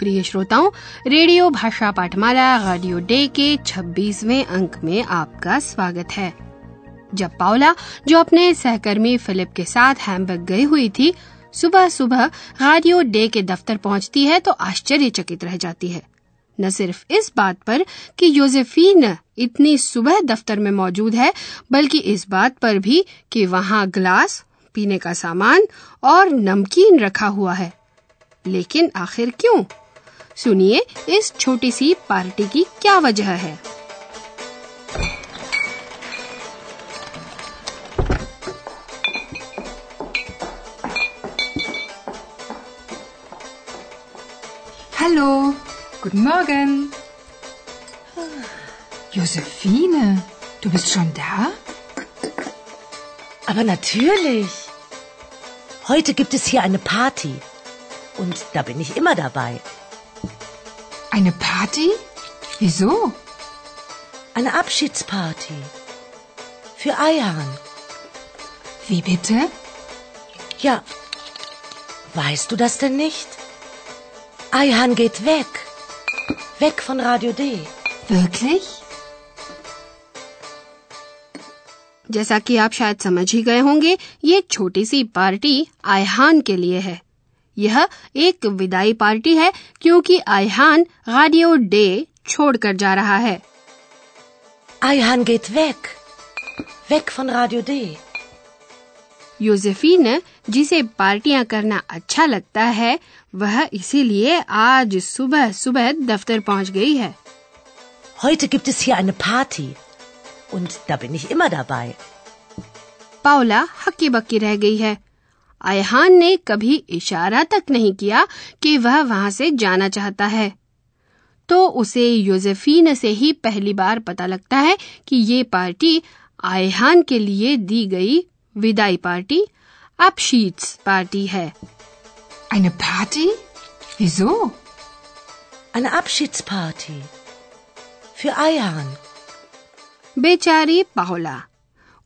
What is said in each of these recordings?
प्रिय श्रोताओं, रेडियो भाषा पाठमाला रेडियो डे के 26वें अंक में आपका स्वागत है। जब पाओला जो अपने सहकर्मी फिलिप के साथ हैम्बर्ग गई हुई थी सुबह सुबह रेडियो डे के दफ्तर पहुँचती है तो आश्चर्यचकित रह जाती है। न सिर्फ़ इस बात पर कि योजेफीन इतनी सुबह दफ्तर में मौजूद है, बल्कि इस बात पर भी कि वहाँ ग्लास, पीने का सामान और नमकीन रखा हुआ है। लेकिन आखिर क्यों? सुनिए इस छोटी सी पार्टी की क्या वजह है Hallo, guten Morgen. Josephine, du bist schon da? Aber natürlich. Heute gibt es hier eine Party. Und da bin ich immer dabei. Eine Party? Wieso? Eine Abschiedsparty. Für Eihahn. Wie bitte? Ja. Weißt du das denn nicht? Eihahn geht weg. Weg von Radio D. Wirklich? जैसा कि आप शायद समझ ही गए होंगे ये छोटी सी party आयहान के लिए है यह एक विदाई पार्टी है क्योंकि आयहान रेडियो डे छोड़कर जा रहा है Eihahn geht weg. Weg von Radio D. Josephine जिसे पार्टियाँ करना अच्छा लगता है वह इसीलिए आज सुबह सुबह दफ्तर पहुँच गई है Heute gibt es hier eine Party. Und da bin ich immer dabei. पाओला हक्की बक्की रह गई है आयहान ने कभी इशारा तक नहीं किया कि वह वहाँ से जाना चाहता है तो उसे योजेफीन से ही पहली बार पता लगता है कि ये पार्टी आयहान के लिए दी गई विदाई पार्टी अपशीट्स पार्टी है Eine Party? Wieso? Eine Abschiedsparty. Für Eihahn. बेचारी पाओला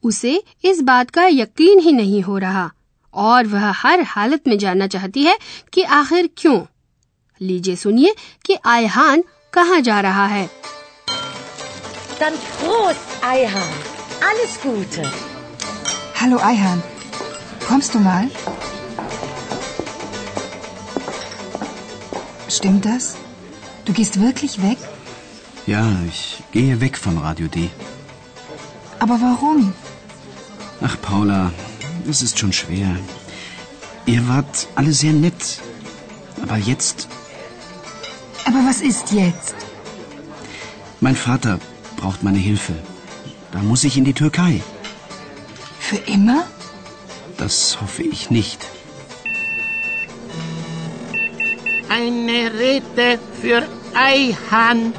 उसे इस बात का यकीन ही नहीं हो रहा और वह हर हालत में जानना चाहती है कि आखिर क्यों लीजिए सुनिए कि आयहान कहाँ जा रहा है Dann Prost, Eihahn. Alles Gute. Hallo Eihahn. Kommst du mal? Stimmt das? Du gehst wirklich weg? Ja, ich gehe weg von Radio D. Aber warum? Ach, Paula, es ist schon schwer. Ihr wart alle sehr nett. Aber jetzt, Aber was ist jetzt? mein Vater braucht meine Hilfe. Da muss ich in die Türkei. Für immer? Das hoffe ich nicht. Eine Rede für Eihahn.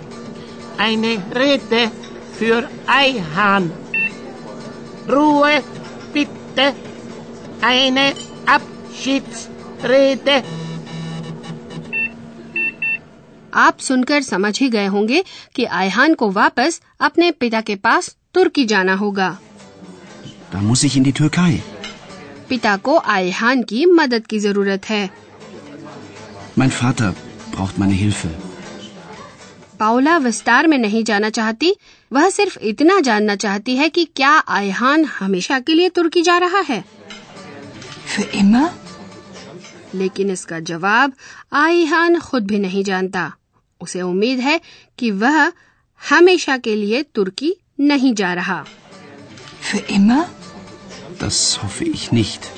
Eine Rede für Eihahn. Ruhe, bitte. Eine Abschiedsrede. आप सुनकर समझ ही गए होंगे कि आयहान को वापस अपने पिता के पास तुर्की जाना होगा Da muss ich in die Türkei. पिता को आयहान की मदद की ज़रूरत है Mein Vater braucht meine Hilfe. पाओला विस्तार में नहीं जाना चाहती वह सिर्फ़ इतना जानना चाहती है कि क्या आयहान हमेशा के लिए तुर्की जा रहा है Für immer? लेकिन इसका जवाब आयहान खुद भी नहीं जानता उसे उम्मीद है कि वह हमेशा के लिए तुर्की नहीं जा रहा Für immer? Das hoffe ich nicht.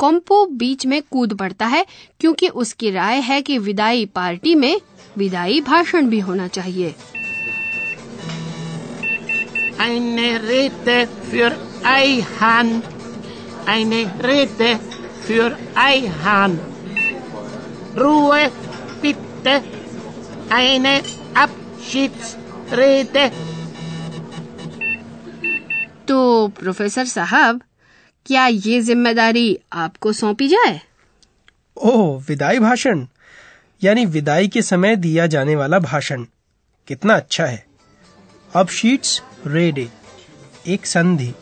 कोम्पो बीच में कूद पड़ता है क्योंकि उसकी राय है कि विदाई पार्टी में विदाई भाषण भी होना चाहिए Eine Rede für Eihahn. Eine Rede für Eihahn. Ruhe, bitte. Eine Abschiedsrede. तो प्रोफेसर साहब क्या ये ज़िम्मेदारी आपको सौंपी जाए ओह विदाई भाषण यानी विदाई के समय दिया जाने वाला भाषण कितना अच्छा है अब शीट्स रेडे एक संधि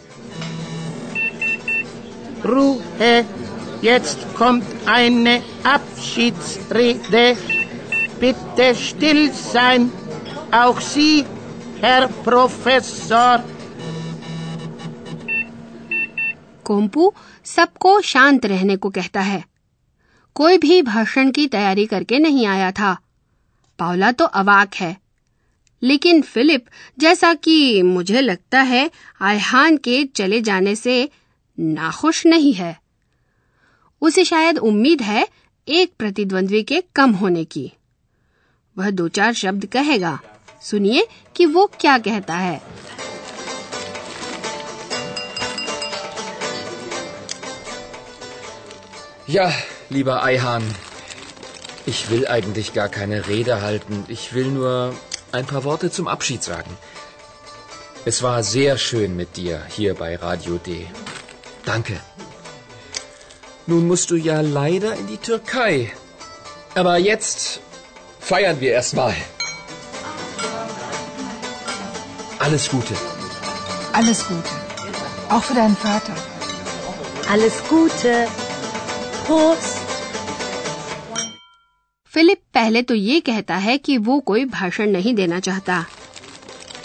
Ruhe, jetzt kommt eine Abschiedsrede. Bitte still sein. Auch Sie, Herr Professor. कोम्पू सबको शांत रहने को कहता है कोई भी भाषण की तैयारी करके नहीं आया था पावला तो अवाक है लेकिन फिलिप जैसा कि मुझे लगता है आयहान के चले जाने से नाखुश नहीं है उसे शायद उम्मीद है एक प्रतिद्वंद्वी के कम होने की वह दो चार शब्द कहेगा सुनिए कि वो क्या कहता है Ja, lieber Eihahn, ich will eigentlich gar keine Rede halten. Ich will nur ein paar Worte zum Abschied sagen. Es war sehr schön mit dir hier bei Radio D. Danke. Nun musst du ja leider in die Türkei. Aber jetzt feiern wir erstmal. Alles Gute. Alles Gute. Auch für deinen Vater. Alles Gute. Prost. Philip पहले तो ये कहता है कि वो कोई भाषण नहीं देना चाहता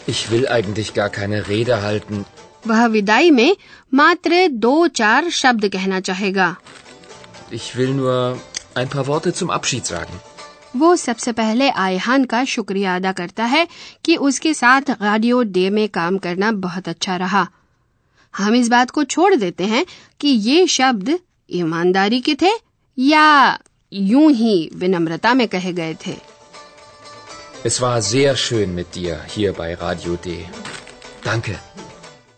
Ich will eigentlich gar keine Rede halten. वह विदाई में मात्र दो चार शब्द कहना चाहेगा Ich will nur ein paar Worte zum Abschied sagen. वो सबसे पहले आयहान का शुक्रिया अदा करता है कि उसके साथ रेडियो डे में काम करना बहुत अच्छा रहा हम इस बात को छोड़ देते हैं कि ये शब्द ईमानदारी के थे या यूँ ही विनम्रता में कहे गए थे Es war sehr schön mit dir hier bei Radio D. Danke.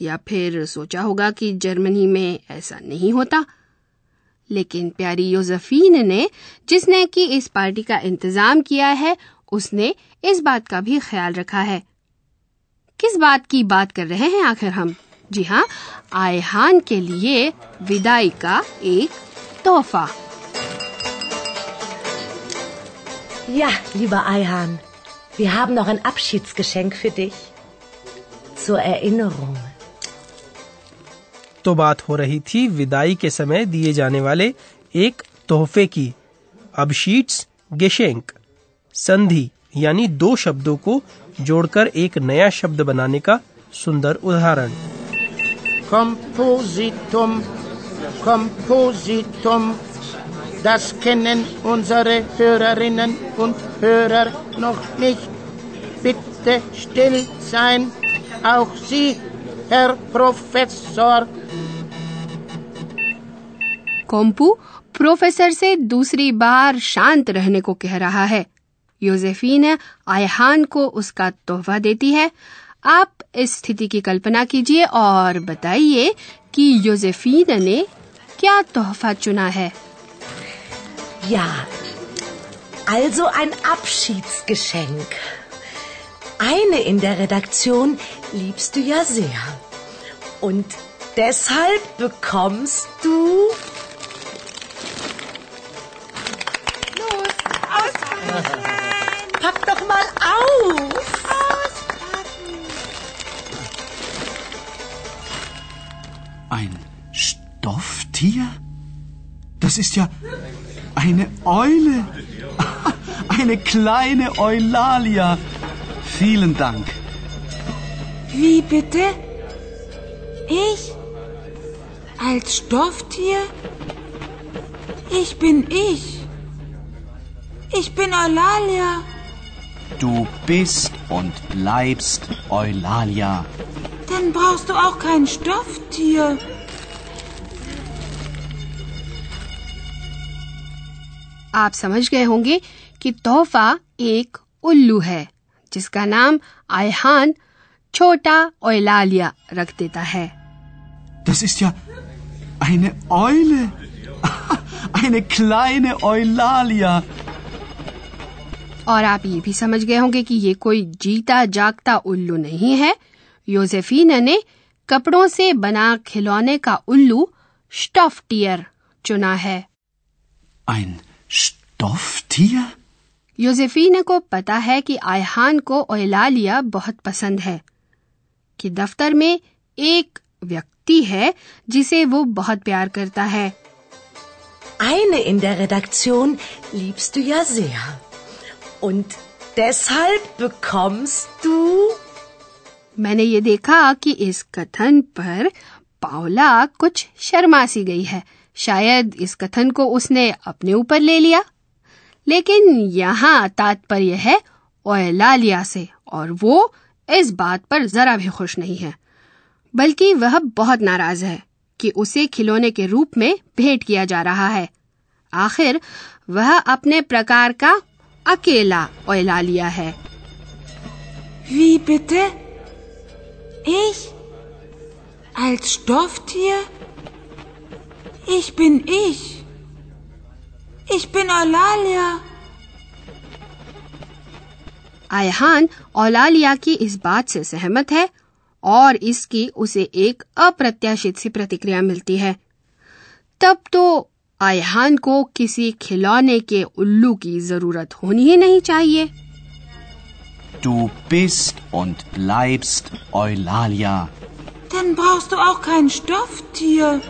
या फिर सोचा होगा कि जर्मनी में ऐसा नहीं होता लेकिन प्यारी योजफीन ने जिसने कि इस पार्टी का इंतज़ाम किया है उसने इस बात का भी ख्याल रखा है किस बात की बात कर रहे हैं आखिर हम जी हाँ आयहान के लिए विदाई का एक तोहफा Ja, lieber Eihahn, wir haben noch ein Abschiedsgeschenk für dich. Zur Erinnerung. तो बात हो रही थी विदाई के समय दिए जाने वाले एक तोहफे की। अब शीट्स गेशेंक। संधि यानी दो शब्दों को जोड़कर एक नया शब्द बनाने का सुंदर उदाहरण। auch Sie, Herr Professor. कोम्पू प्रोफेसर से दूसरी बार शांत रहने को कह रहा है योजेफीन आयहान को उसका तोहफा देती है आप इस स्थिति की कल्पना कीजिए और बताइए कि योजेफीन ने क्या तोहफा चुना है Ja, also ein Abschiedsgeschenk. Eine in der Redaktion liebst du ja sehr. Und deshalb bekommst du... Das ist ja eine Eule. Eine kleine Eulalia. Vielen Dank. Wie bitte? Ich? Als Stofftier? Ich bin ich. Ich bin Eulalia. Du bist und bleibst Eulalia. Dann brauchst du auch kein Stofftier. आप समझ गए होंगे कि तोहफा एक उल्लू है जिसका नाम आयहान छोटा ओयलालिया रख देता है Das ist ja eine Eule. Eine kleine Eulalia. और आप ये भी समझ गए होंगे कि ये कोई जीता जागता उल्लू नहीं है योसेफीना ने कपड़ों से बना खिलौने का उल्लू स्टॉफटियर चुना है Ein Stofftier? योसेफीना को पता है कि आयहान को ओलालिया बहुत पसंद है कि दफ्तर में एक व्यक्ति है जिसे वो बहुत प्यार करता है Eine in der Redaktion liebst du ja sehr. Und deshalb bekommst du... मैंने ये देखा कि इस कथन पर पावला कुछ शर्मा सी गई है शायद इस कथन को उसने अपने ऊपर ले लिया लेकिन यहाँ तात्पर्य है ओयलालिया से, और वो इस बात पर जरा भी खुश नहीं है, बल्कि वह बहुत नाराज़ है कि उसे खिलौने के रूप में भेंट किया जा रहा है आखिर वह अपने प्रकार का अकेला ओयलालिया है Wie bitte? Ich? Als Stofftier? Ich bin ich. Ich bin Eulalia. आयहान औलालिया की इस बात से सहमत है और इसकी उसे एक अप्रत्याशित सी प्रतिक्रिया मिलती है तब तो आयहान को किसी खिलौने के उल्लू की ज़रूरत होनी ही नहीं चाहिए Du bist und bleibst Eulalia. Dann brauchst du auch kein Stofftier.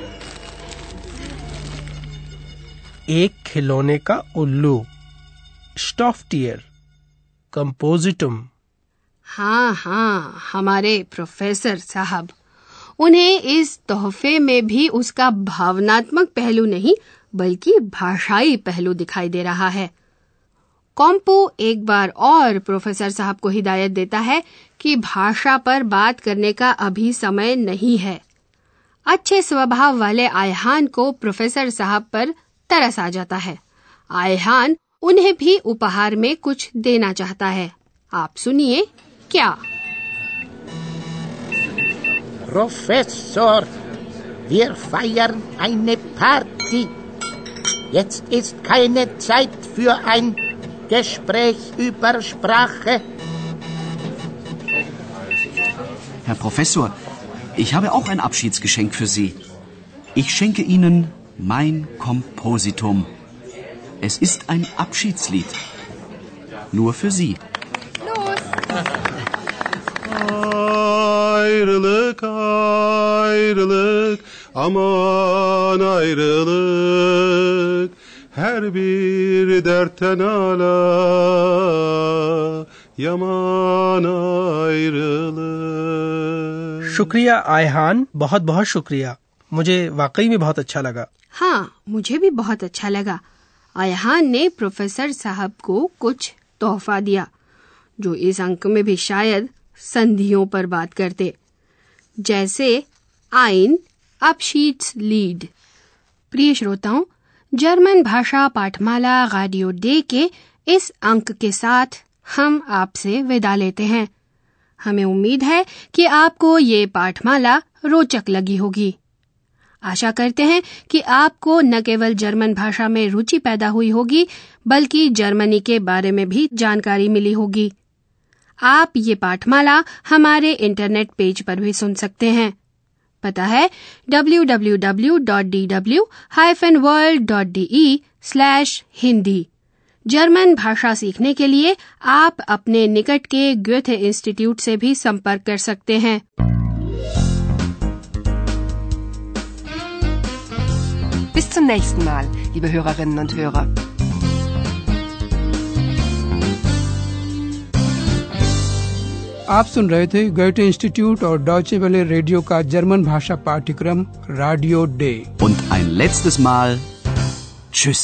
एक खिलौने का उल्लू स्टॉफ्टियर कंपोजिटुम हाँ हाँ हमारे प्रोफेसर साहब, उन्हें इस तोहफे में भी उसका भावनात्मक पहलू नहीं, बल्कि भाषाई पहलू दिखाई दे रहा है। कॉम्पो एक बार और प्रोफेसर साहब को हिदायत देता है कि भाषा पर बात करने का अभी समय नहीं है। अच्छे स्वभाव वाले आयहान को प्रोफेसर साहब पर तरस आ जाता है आयहान उन्हें भी उपहार में कुछ देना चाहता है आप सुनिए क्या Professor, wir feiern eine Party. Jetzt ist keine Zeit für ein Gespräch über Sprache. Herr Professor, ich habe auch ein Abschiedsgeschenk für Sie. Ich schenke Ihnen mein Kompositum. Es ist ein Abschiedslied. Nur für Sie. Ayrılık ayrılık aman ayrılık her bir dertten ala yaman ayrılık शुक्रिया आयहान बहुत बहुत शुक्रिया मुझे वाकई में बहुत अच्छा लगा हाँ मुझे भी बहुत अच्छा लगा। आयहान ने प्रोफेसर साहब को कुछ तोहफा दिया, जो इस अंक में भी शायद संधियों पर बात करते। जैसे, आइन, अपशीट्स, लीड। प्रिय श्रोताओं, जर्मन भाषा पाठमाला रेडियो डे के इस अंक के साथ हम आपसे विदा लेते हैं। हमें उम्मीद है कि आपको ये पाठमाला रोचक लगी होगी। आशा करते हैं कि आपको न केवल जर्मन भाषा में रुचि पैदा हुई होगी, बल्कि जर्मनी के बारे में भी जानकारी मिली होगी। आप ये पाठमाला हमारे इंटरनेट पेज पर भी सुन सकते हैं। पता है www.dw-world.de/hindi जर्मन भाषा सीखने के लिए आप अपने निकट के ग्योथे इंस्टीट्यूट से भी संपर्क कर सकते हैं। zum nächsten Mal, liebe Hörerinnen und Hörer. आप सुन रहे थे गोयटे इंस्टीट्यूट और डॉचे वेले रेडियो का जर्मन भाषा पाठ्यक्रम Radio D Und ein letztes Mal. Tschüss.